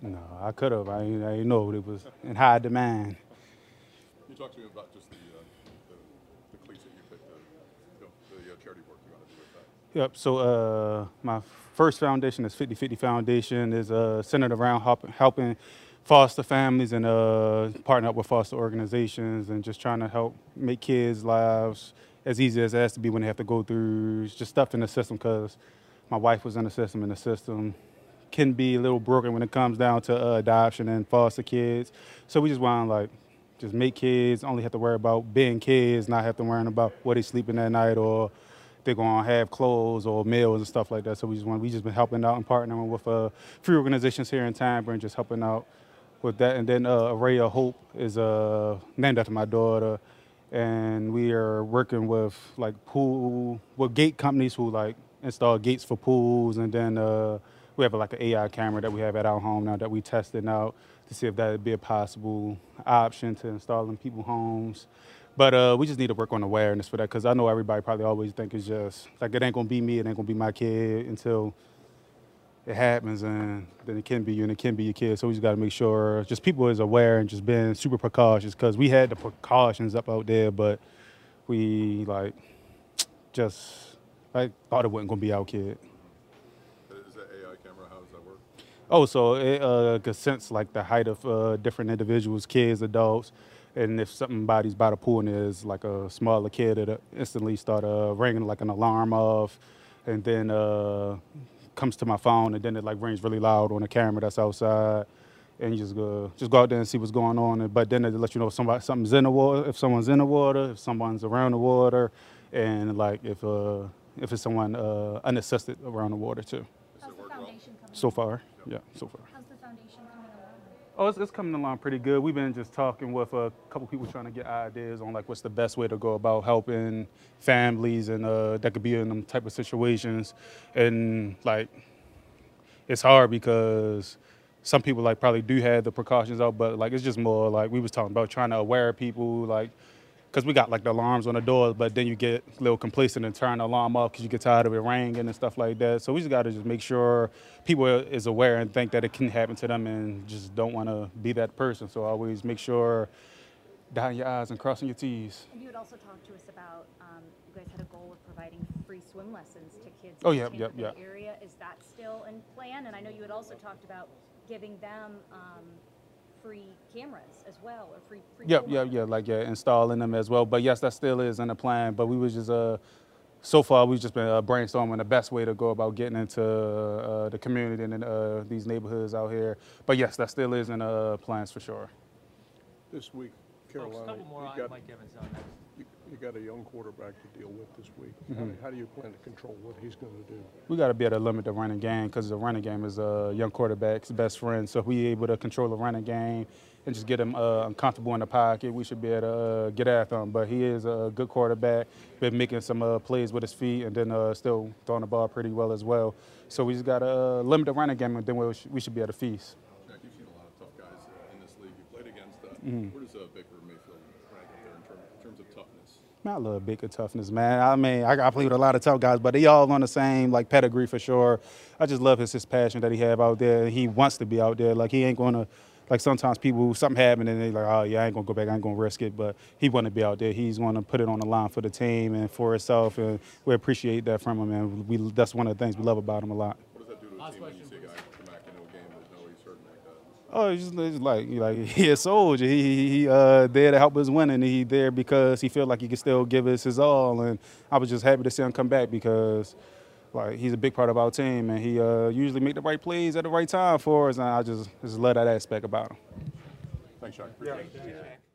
No, I could have. I I ain't know it was in high demand. Can you talk to me about just the, uh, the, the cleats that you picked, the, the, the uh, charity work you're going to do with that? Yep. So uh, my first foundation is Fifty50 Foundation is uh, centered around help, helping foster families and uh, partner up with foster organizations and just trying to help make kids' lives as easy as it has to be when they have to go through just stuff in the system because my wife was in the system and the system can be a little broken when it comes down to uh, adoption and foster kids. So we just want like just make kids only have to worry about being kids, not have to worry about what they're sleeping at night or they're gonna have clothes or meals and stuff like that. So we just want we just been helping out and partnering with uh, free organizations here in Tampa and just helping out with that. And then uh, Arrayah Hope is uh, named after my daughter, and we are working with like pool with gate companies who like install gates for pools, and then uh, we have like an AI camera that we have at our home now that we testing out to see if that would be a possible option to install in people's homes. But uh, we just need to work on awareness for that because I know everybody probably always think it's just like it ain't gonna be me, it ain't gonna be my kid until it happens, and then it can be you and it can be your kid. So we just got to make sure just people is aware and just being super precautious because we had the precautions up out there, but we like just I thought it wasn't gonna be our kid. Is that AI camera? How does that work? Oh, so it uh, sense like the height of uh, different individuals, kids, adults, and if somebody's by the pool and there's like a smaller kid, it instantly start uh, ringing like an alarm off, and then uh, comes to my phone, and then it like rings really loud on the camera that's outside, and you just go just go out there and see what's going on. But then it lets you know if somebody something's in the water, if someone's in the water, if someone's around the water, and like if uh, if it's someone uh, unassisted around the water too. How's the foundation coming? So far, yeah, so far. How's the foundation coming along? Oh, it's, it's coming along pretty good. We've been just talking with a couple people trying to get ideas on like what's the best way to go about helping families and uh, that could be in them type of situations. And like, it's hard because some people like probably do have the precautions out, but like it's just more like we was talking about trying to aware people like because we got like the alarms on the doors, but then you get a little complacent and turn the alarm off because you get tired of it ringing and stuff like that. So we just got to just make sure people is aware and think that it can happen to them and just don't want to be that person. So always make sure dotting your I's and crossing your T's. And you had also talked to us about, um, you guys had a goal of providing free swim lessons to kids Oh, in the Tampa yep, Bay yep. area. Is that still in plan? And I know you had also talked about giving them um, free cameras as well, or free. free Yep, pool yep, yeah, like yeah, installing them as well. But yes, that still is in the plan. But we was just uh, so far we've just been uh, brainstorming the best way to go about getting into uh, the community and uh, these neighborhoods out here. But yes, that still is in uh, plans for sure. This week, Folks, a Carolina, couple more you on got, Mike Evans on next. You you got a young quarterback to deal with this week. How Mm-hmm. do- How do you plan to control what he's going to do? We got to be able to limit the running game because the running game is a young quarterback's best friend. So if we able to control the running game and just get him uh, uncomfortable in the pocket, we should be able to uh, get after him. But he is a good quarterback, been making some uh, plays with his feet and then uh, still throwing the ball pretty well as well. So we just got to uh, limit the running game and then we should, we should be able to feast. Shaq, you've seen a lot of tough guys uh, in this league. You played against. Uh, Mm-hmm. Where does uh, Baker Mayfield rank up there in, term, in terms of toughness? Not a little bit of toughness, man. I mean, I, I play with a lot of tough guys, but they all on the same like pedigree for sure. I just love his his passion that he have out there. He wants to be out there. Like he ain't gonna like sometimes people something happen and they like, oh yeah, I ain't gonna go back, I ain't gonna risk it. But he want to be out there. He's gonna put it on the line for the team and for himself, and we appreciate that from him. And we that's one of the things we love about him a lot. What does that do to Last team when you see come back into a game that know he's hurting like that? Oh, it's just, it's like he- like he a soldier. He he, he uh, there to help us win, and he there because he feel like he can still give us his all. And I was just happy to see him come back because like he's a big part of our team, and he uh, usually make the right plays at the right time for us. And I just just love that aspect about him. Thanks. Shaq.